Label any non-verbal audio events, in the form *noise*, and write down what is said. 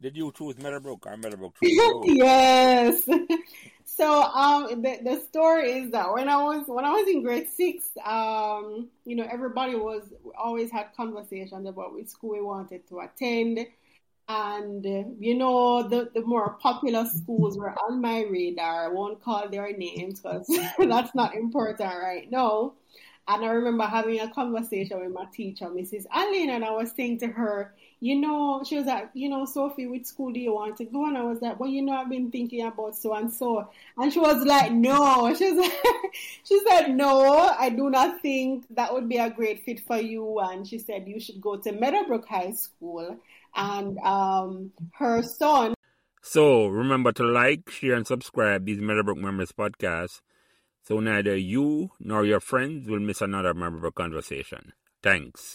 Did you choose Meadowbrook or Meadowbrook *laughs* yes. *laughs* So um, the the story is that when I was when I was in grade six, um, you know, everybody was always had conversations about which school we wanted to attend, and uh, you know, the the more popular schools were on my radar. I won't call their names because *laughs* that's not important right now. And I remember having a conversation with my teacher, Mrs. Allen, and I was saying to her, you know, she was like, you know, Sophie, which school do you want to go? And I was like, well, you know, I've been thinking about so and so. And she was like, no. *laughs* She was like, she said, no, I do not think that would be a great fit for you. And she said, you should go to Meadowbrook High School. And um, her son. So remember to like, share, and subscribe these Meadowbrook Memories podcasts so neither you nor your friends will miss another memorable conversation. Thanks.